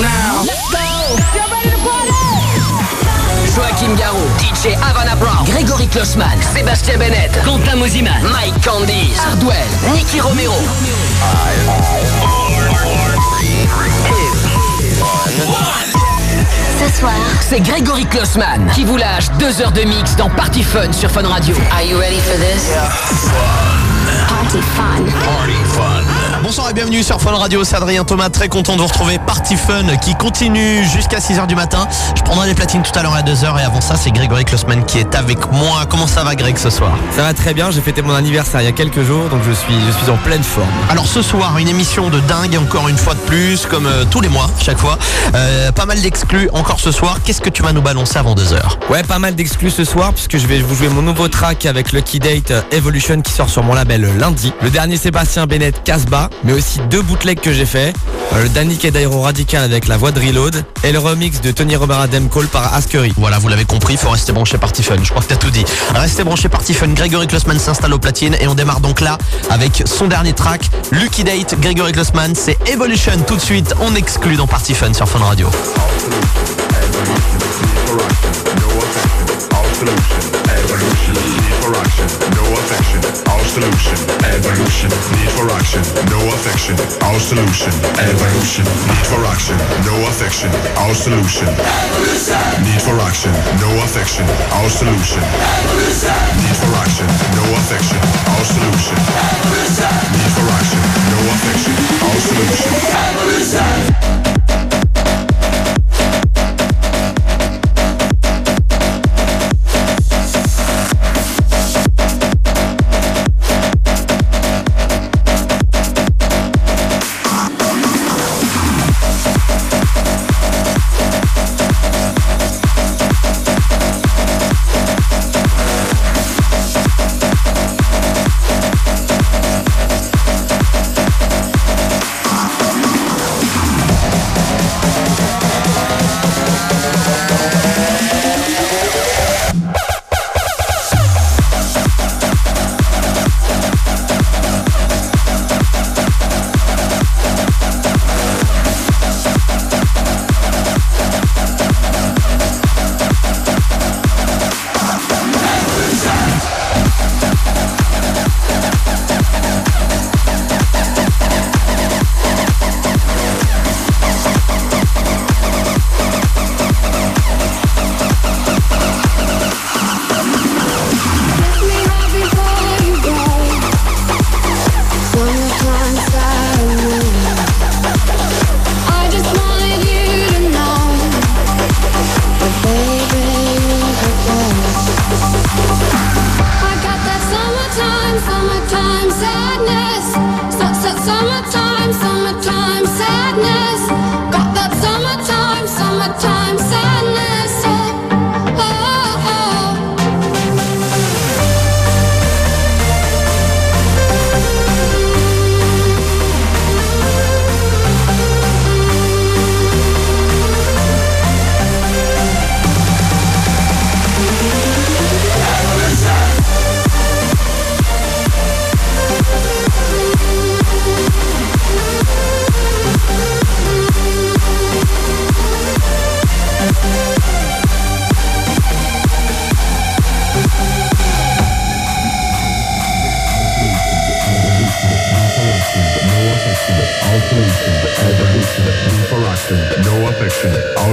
now. Let's go. ready to party? Joachim Garou, DJ Havana Brown, Grégory Klossman, Sébastien Bennett, Quentin Mosiman, Mike Candice, Hardwell, Nicky Romero. Ce soir, c'est Grégory Klossman qui vous lâche deux heures de mix dans Party Fun sur Fun Radio. Are you ready for this? party fun. Party fun. Bonsoir et bienvenue sur Fun Radio, c'est Adrien Thomas, très content de vous retrouver. Party Fun qui continue jusqu'à 6h du matin. Je prendrai les platines tout à l'heure à 2h et avant ça c'est Grégory Klossman qui est avec moi. Comment ça va Greg ce soir? Ça va très bien, j'ai fêté mon anniversaire il y a quelques jours donc je suis, je suis en pleine forme. Alors ce soir une émission de dingue encore une fois de plus comme euh, tous les mois chaque fois. Euh, pas mal d'exclus encore ce soir. Qu'est-ce que tu vas nous balancer avant 2h Ouais pas mal d'exclus ce soir puisque je vais vous jouer mon nouveau track avec Lucky Date euh, Evolution qui sort sur mon label lundi. Le dernier Sébastien Bennett Casbah mais aussi deux bootlegs que j'ai fait. Le Danny Kedairo Radical avec la voix de Reload et le remix de Tony Robert Adam Cole par Askery. Voilà, vous l'avez compris, il faut rester branché Party Fun. Je crois que t'as tout dit. Restez branché Party Fun. Grégory Klossman s'installe au platine et on démarre donc là avec son dernier track, Lucky Date. Grégory Klossman, c'est Evolution. Tout de suite, on exclut dans Party Fun sur Fun Radio. Solution, evolution, need for action, no affection, our solution, evolution, need for action, no affection, our solution, evolution, need for action, no affection, our solution, evolution, need for action, no affection, our solution, evolution, need for action, no affection, our solution, evolution.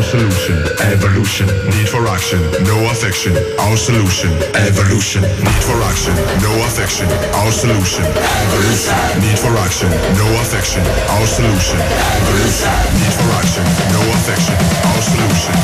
Solution, evolution. Need for action, no affection, our solution. Evolution. Need for action, no affection, our solution. Evolution. Need for action, no affection, our solution. Evolution. Need for action, no affection, our solution.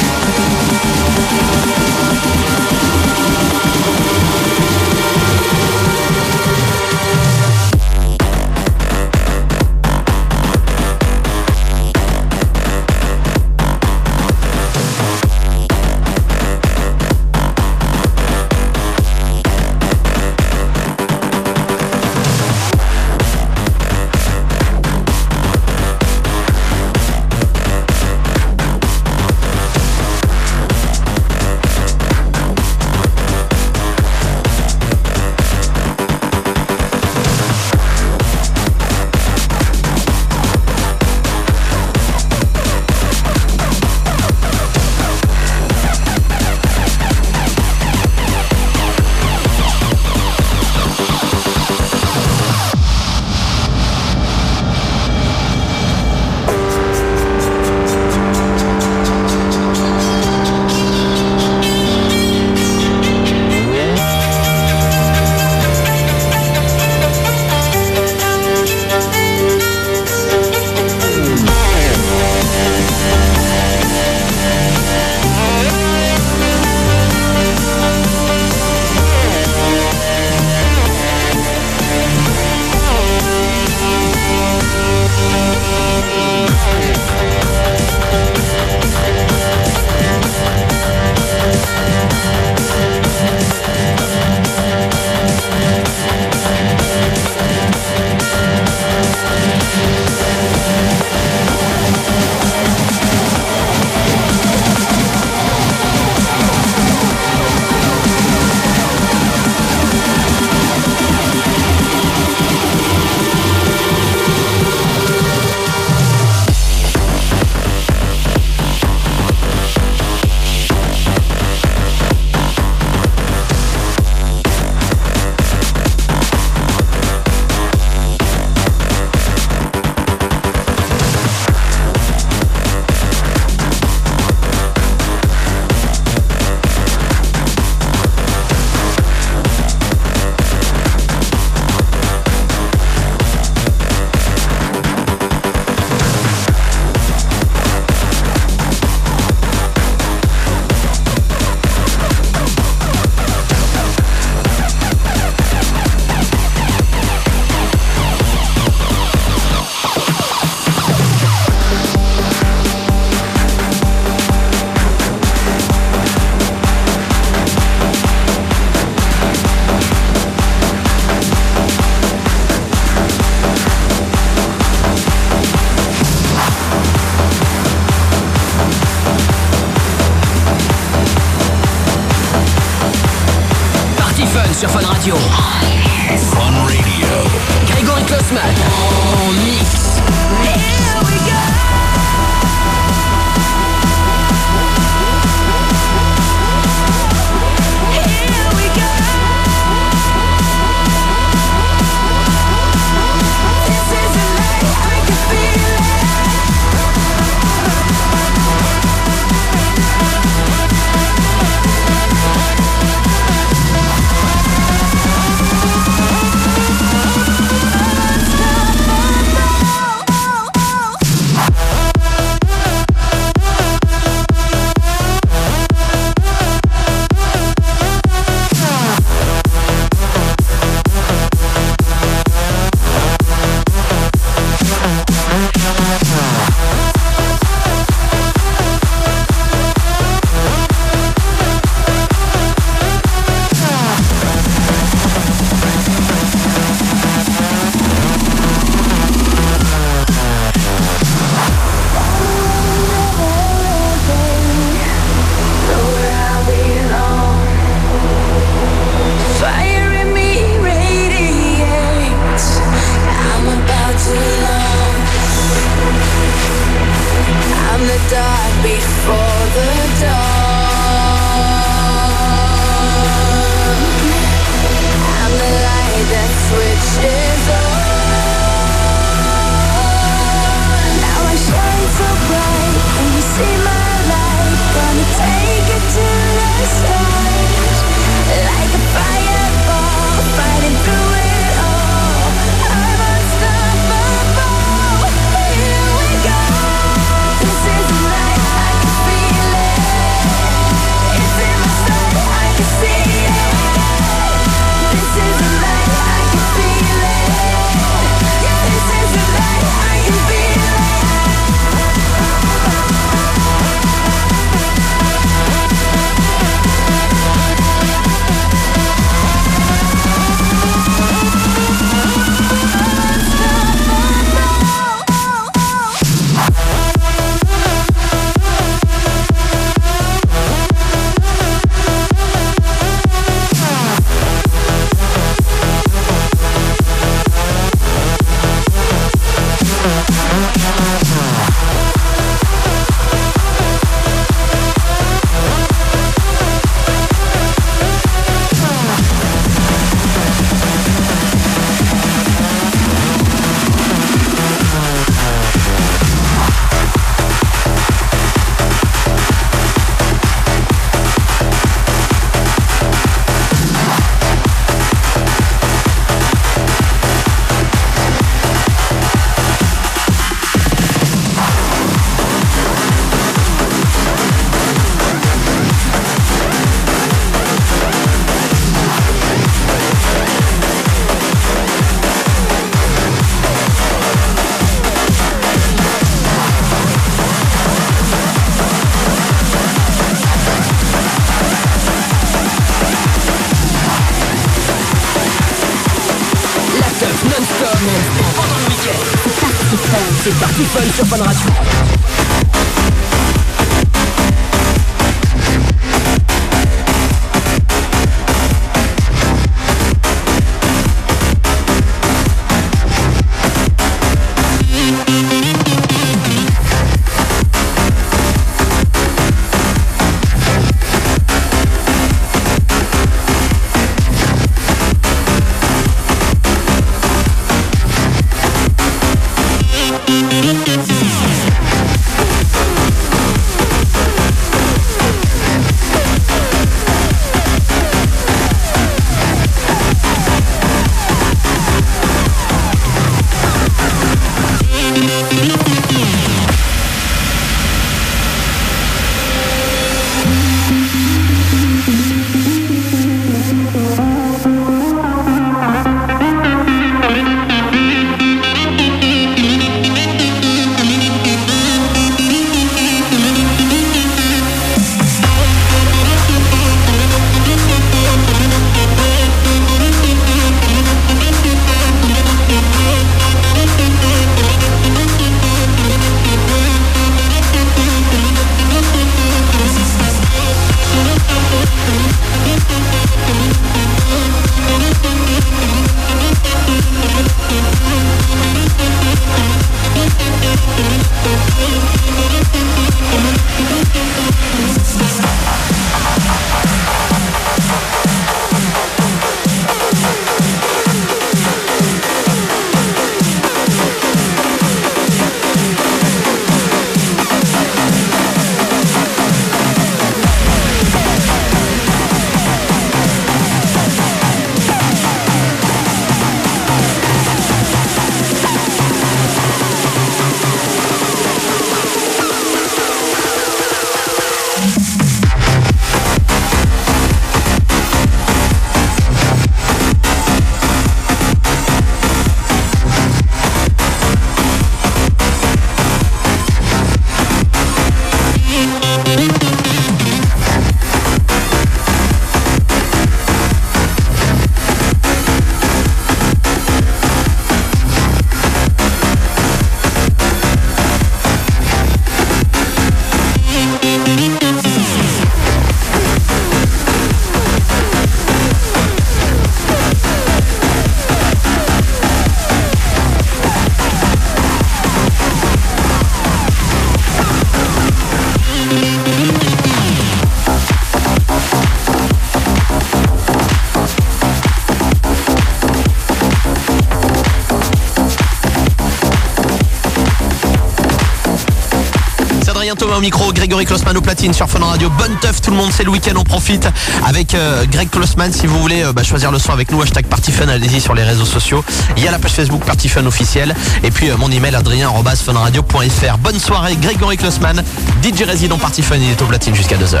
Au micro, Grégory Klossman au platine sur Fun Radio. Bonne teuf tout le monde, c'est le week-end, on profite avec euh, Greg Klossman. Si vous voulez euh, bah, choisir le son avec nous, hashtag PartyFun, allez-y sur les réseaux sociaux. Il y a la page Facebook PartyFun officielle et puis euh, mon email adrien.funradio.fr. Bonne soirée, Grégory Klossman, DJ résident PartyFun, il est au platine jusqu'à 2h.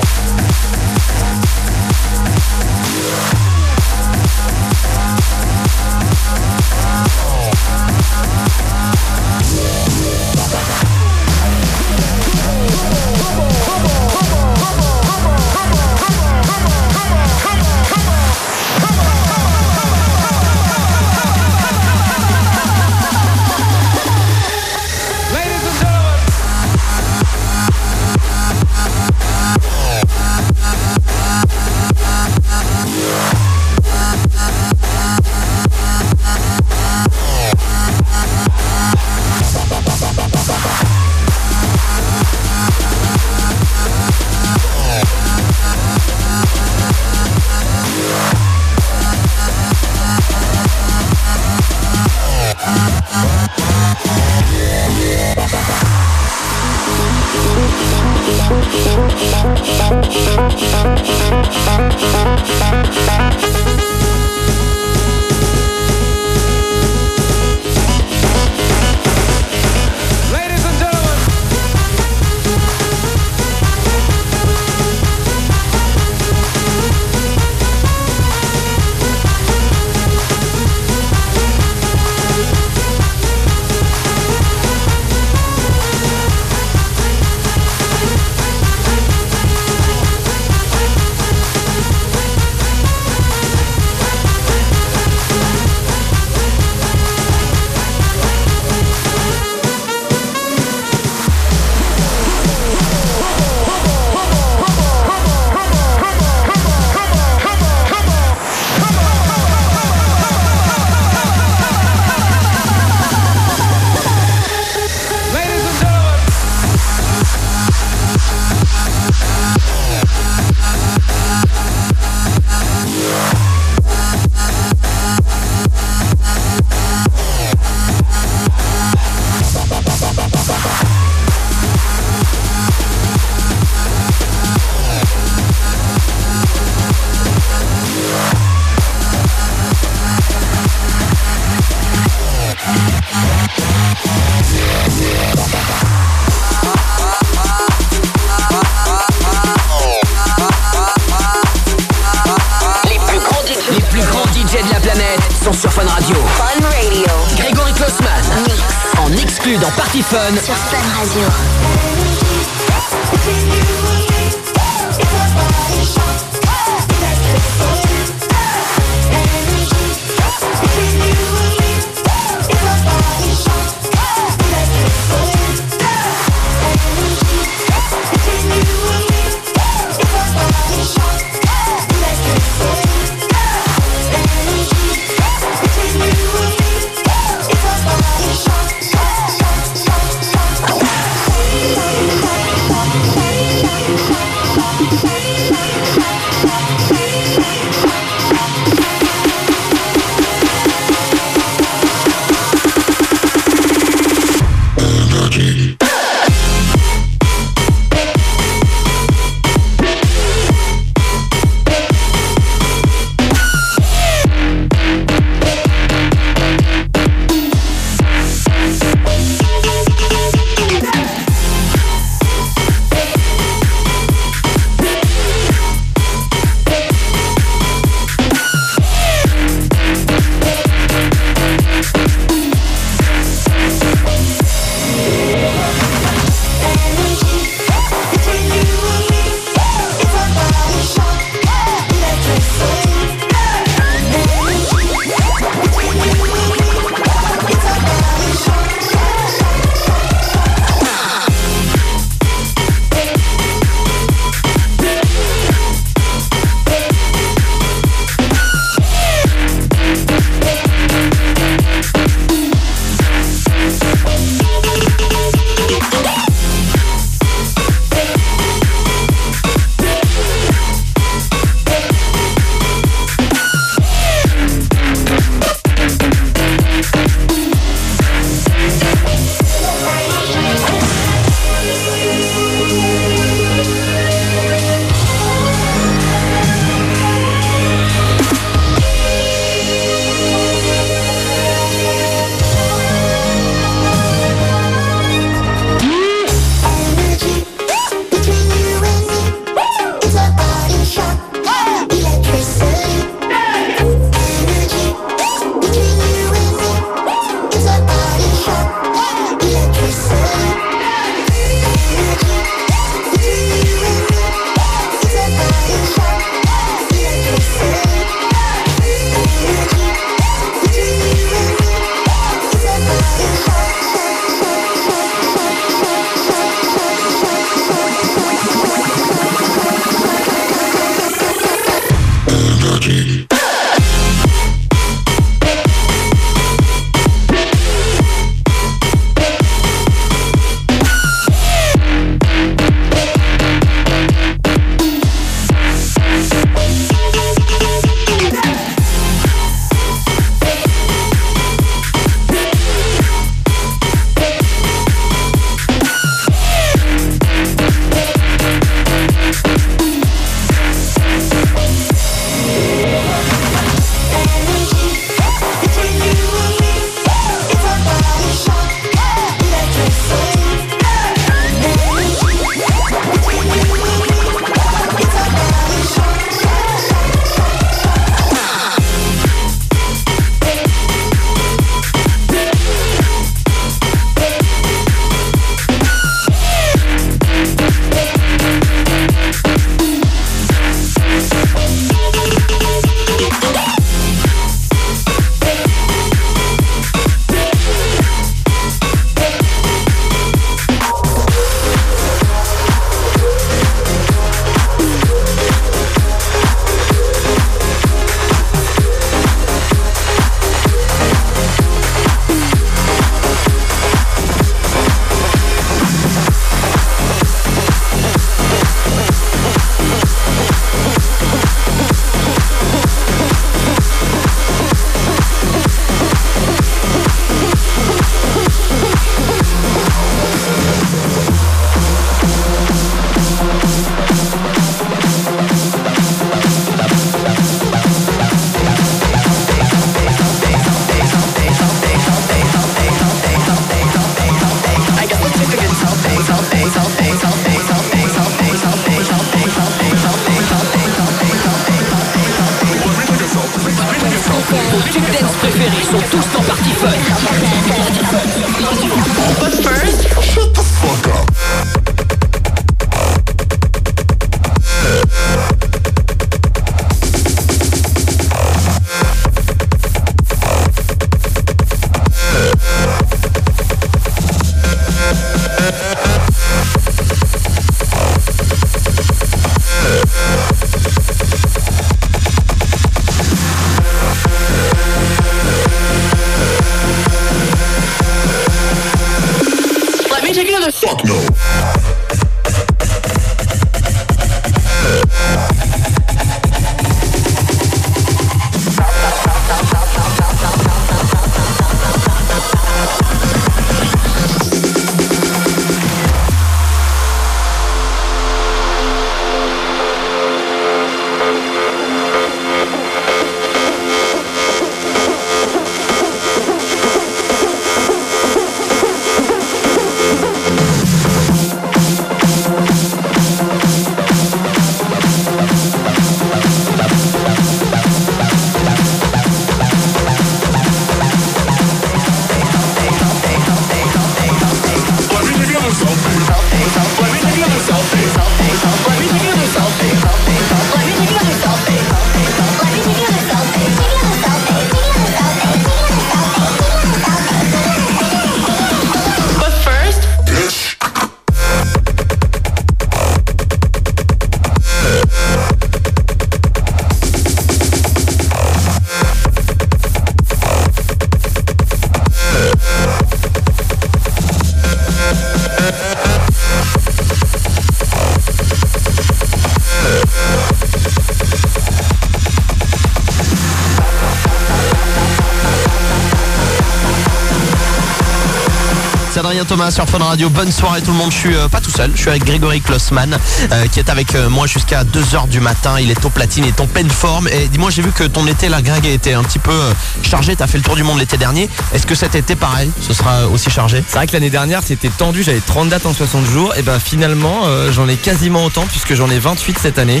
Thomas sur Fun Radio. Bonne soirée tout le monde. Je suis euh, pas tout seul. Je suis avec Grégory Klossman euh, qui est avec euh, moi jusqu'à 2h du matin. Il est au platine, il est en pleine forme. Et dis-moi, j'ai vu que ton été, la Greg, était un petit peu chargé. T'as fait le tour du monde l'été dernier. Est-ce que cet été, pareil, ce sera aussi chargé? C'est vrai que l'année dernière c'était tendu, j'avais 30 dates en 60 jours, et ben finalement j'en ai quasiment autant puisque j'en ai 28 cette année.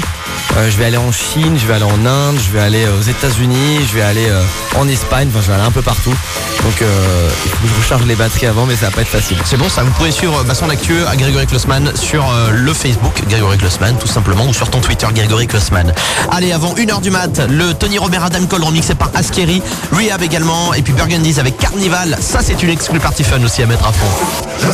Euh, je vais aller en Chine, je vais aller en Inde, je vais aller euh, aux États-Unis, je vais aller euh, en Espagne, enfin je vais aller un peu partout. Donc euh, il faut que je recharge les batteries avant, mais ça va pas être facile. C'est bon, ça vous pouvez suivre bah, son actu à Grégory Klossman sur euh, le Facebook Grégory Klossman tout simplement ou sur ton Twitter Grégory Klossman. Allez, avant 1h du mat, le Tony Robert Adam Cole remixé par Askeri, Rehab également et puis Burgundies avec Carnival. Ça c'est une exclue party fun aussi à mettre à fond.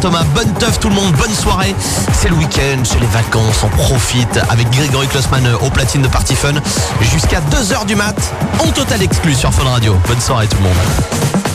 Thomas. Bonne teuf tout le monde, bonne soirée. C'est le week-end, c'est les vacances, on profite avec Grégory Klossman euh, au platine de Party Fun jusqu'à 2h du mat en total exclu sur Fun Radio. Bonne soirée tout le monde.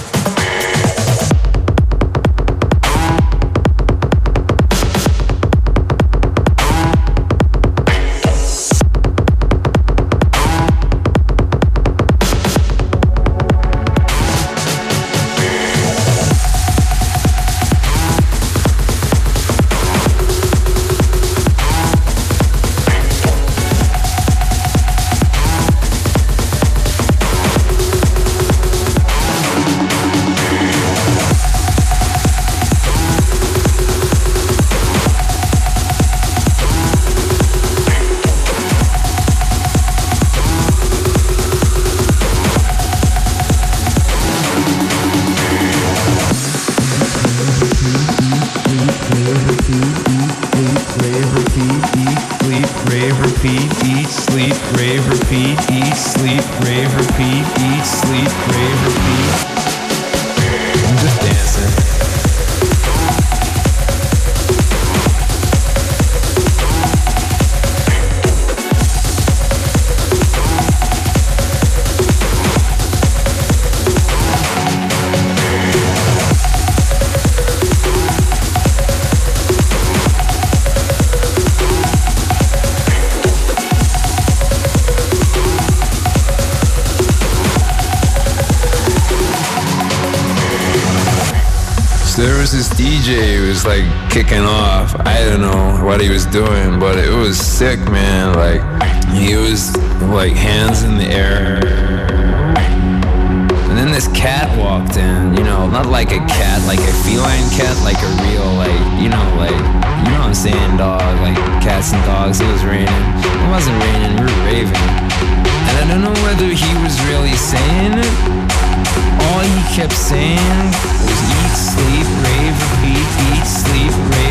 Kicking off. I don't know what he was doing, but it was sick, man. Like he was like hands in the air. And then this cat walked in, you know, not like a cat, like a feline cat, like a real, like, you know, like, you know what I'm saying, dog, like cats and dogs. It was raining. It wasn't raining, we were raving. And I don't know whether he was really saying it. All he kept saying was eat, sleep, rave, repeat, eat, sleep,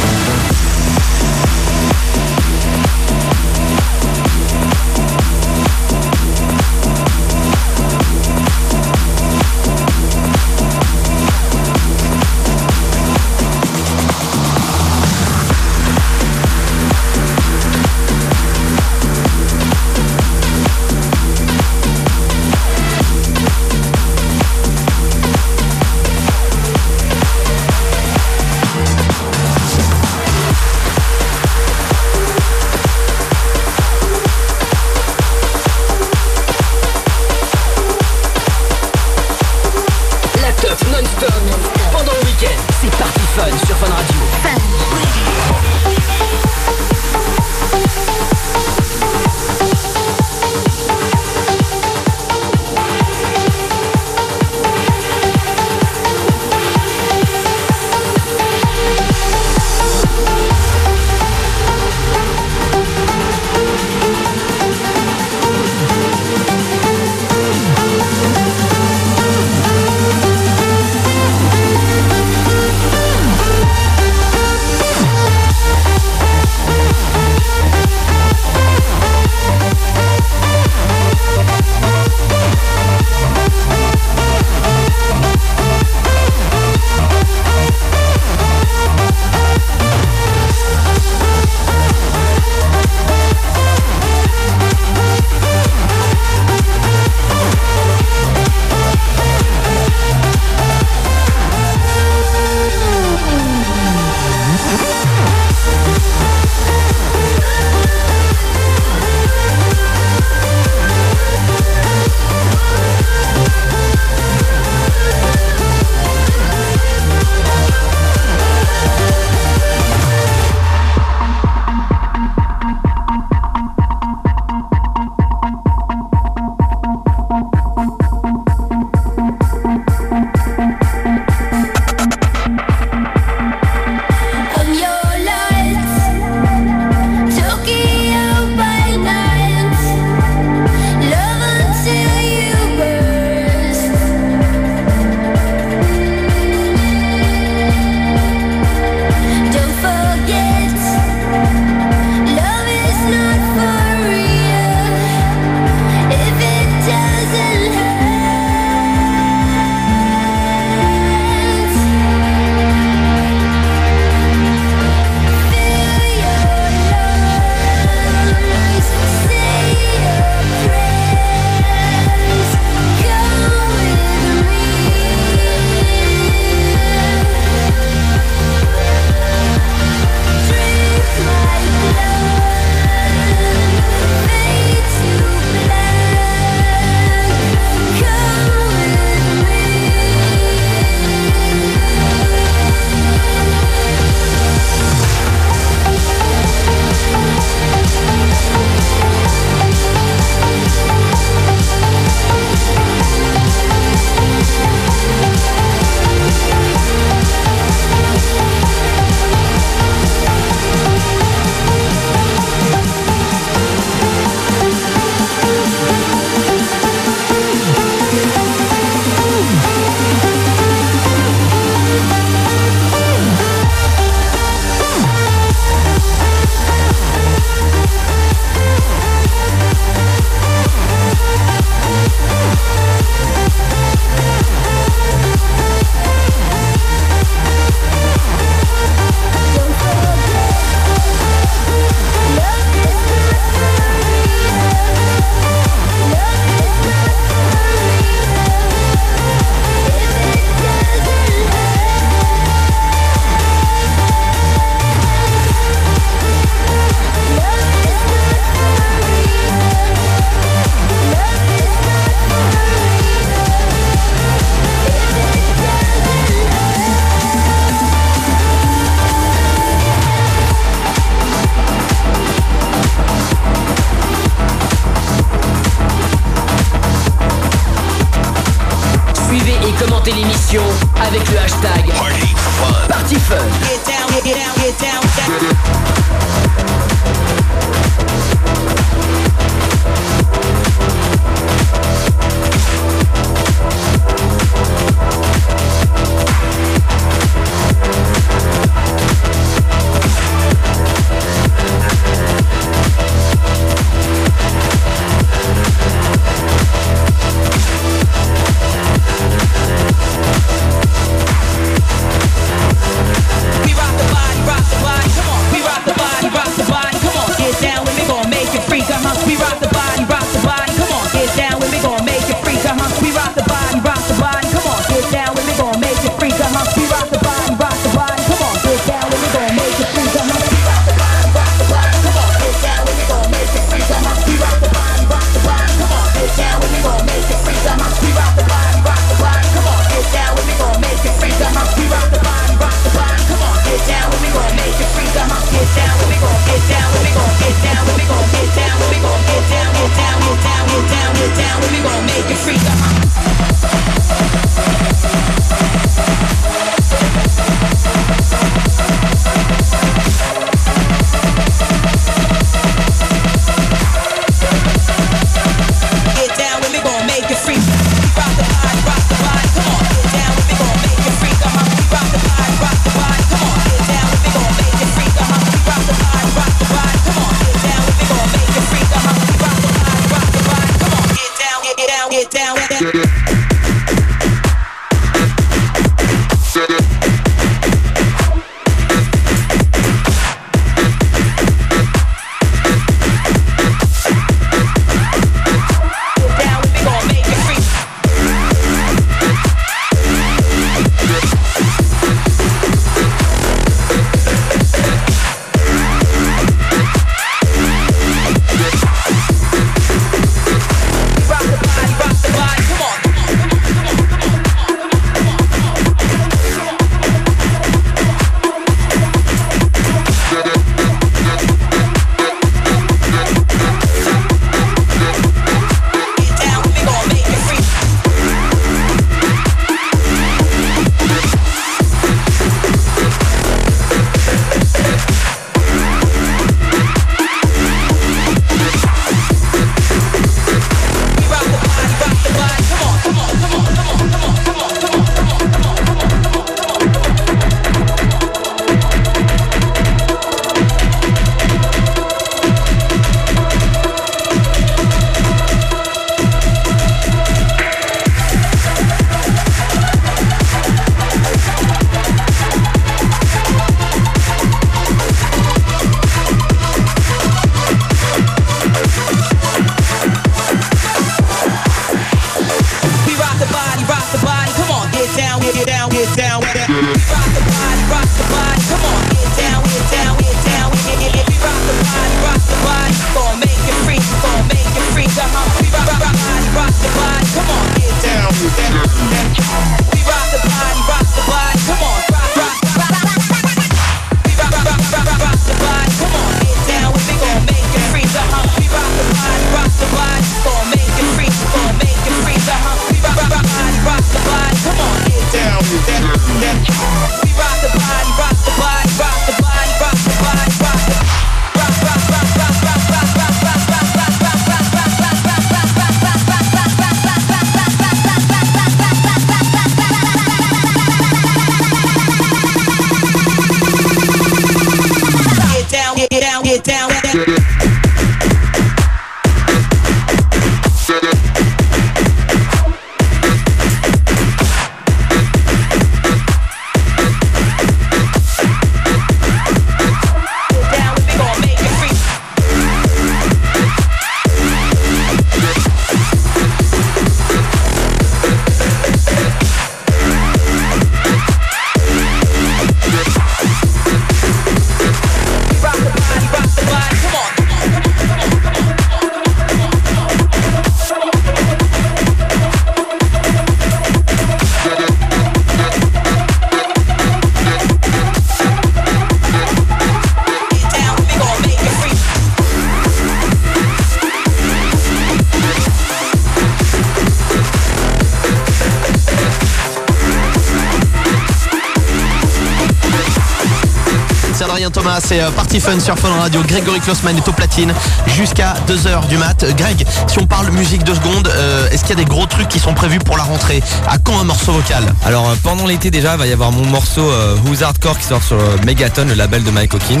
c'est euh, Party Fun sur Fun Radio. Grégory Klossman est au platine jusqu'à 2h du mat. Euh, Greg, si on parle musique deux secondes, euh, est-ce qu'il y a des gros trucs qui sont prévus pour la rentrée? À quand un morceau vocal? Alors pendant l'été déjà, il va y avoir mon morceau Who's Hardcore qui sort sur Megaton, le label de Mike Hawkins.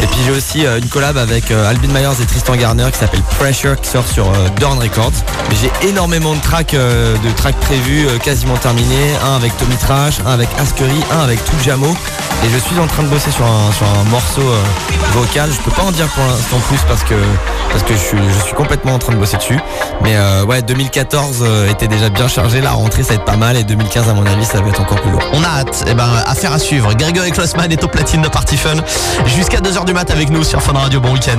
Et puis j'ai aussi une collab avec Albin Myers et Tristan Garner qui s'appelle Pressure qui sort sur Dorn Records. J'ai énormément de tracks, de tracks prévus, quasiment terminés. Un avec Tommy Trash, un avec Askery, un avec Tout Jamo. Et je suis en train de bosser sur un, sur un morceau euh, vocal. Je peux pas en dire pour l'instant plus parce que parce que je suis, complètement en train de bosser dessus. Mais euh, ouais, 2014 euh, était déjà bien chargé. La rentrée ça va être pas mal et 2015 à mon avis ça va être encore plus lourd. On a hâte, eh ben, affaire à suivre. Grégory Klossman est au platine de Party Fun jusqu'à 2h du mat avec nous sur Fun Radio. Bon week-end.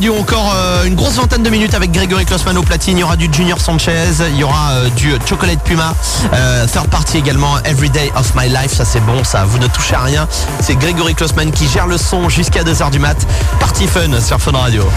Radio, encore euh, une grosse vingtaine de minutes avec Grégory Klossman au platine. Il y aura du Junior Sanchez, il y aura euh, du Chocolate Puma, euh, third party également, Everyday of My Life. Ça c'est bon, ça, vous ne touchez à rien. C'est Grégory Klossman qui gère le son jusqu'à 2h du mat. Party Fun sur Fun Radio.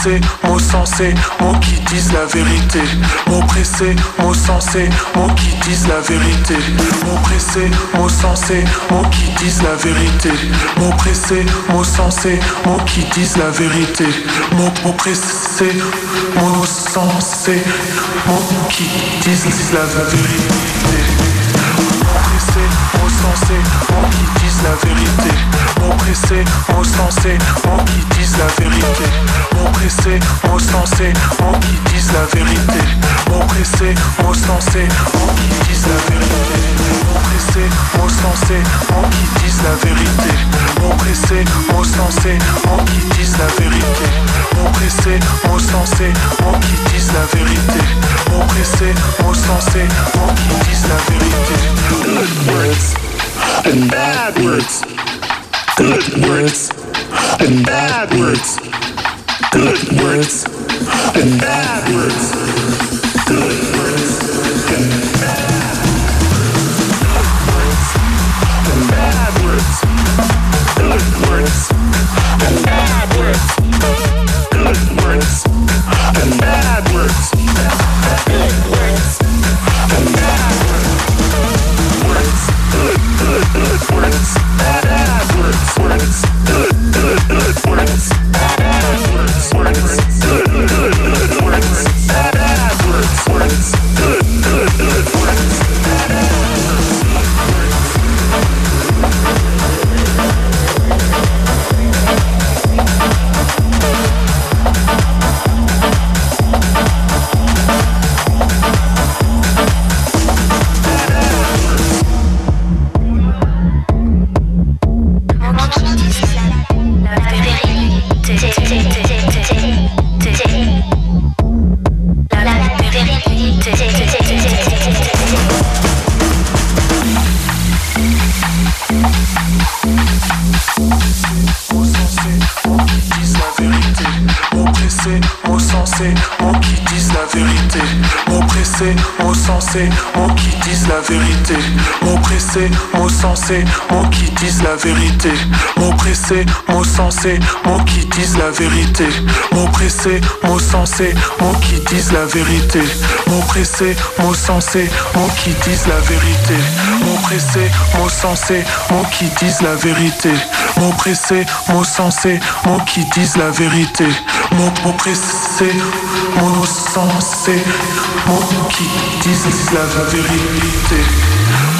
Pressés, mots sensés, qui disent la vérité. Mots pressés, mots sensés, mots qui disent la vérité. Mots pressés, mots sensés, mots qui disent la vérité. Mots pressés, mots sensés, mots qui disent la vérité. Mots pressés, mots sensés, mots qui disent la vérité. Sensés, mots qui disent la vérité. Mots pressés, mots sensés, mots qui disent la vérité. Mots pressés, mots sensés, mots qui disent la vérité. Mots pressés, mots sensés, mots qui disent la vérité. Mots pressés, mots sensés, mots qui disent la vérité. Mots pressés, mots sensés, mots qui disent la vérité. Mots pressés, mots sensés, mots qui disent la vérité. Mots pressés, mots sensés, mots and backwards. Good words. and bad words, Good words. And bad words. Mots qui disent la vérité. Mots pressés, mots sensés, mots qui disent la vérité. Mots pressés, mots sensés, mots qui disent la vérité. Mots pressés, mots sensés, mots qui disent la vérité. Mots pressés, mots sensés, mots qui disent la vérité. Mots pressés, mots sensés, mots qui disent la vérité.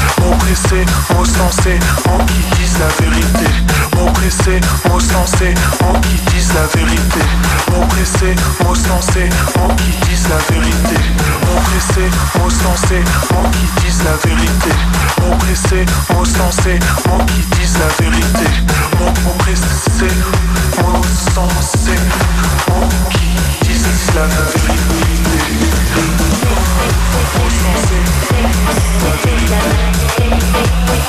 pressés, mots sensés, mots qui disent la vérité. Mots pressés, mots sensés, mots qui disent la vérité. Mots pressés, mots sensés, mots qui disent la vérité. Mots pressés, mots sensés, mots qui disent la vérité. Mots pressés, mots sensés, mots qui disent la vérité. Mots pressés, mots sensés, mots qui disent la vérité. Qui disent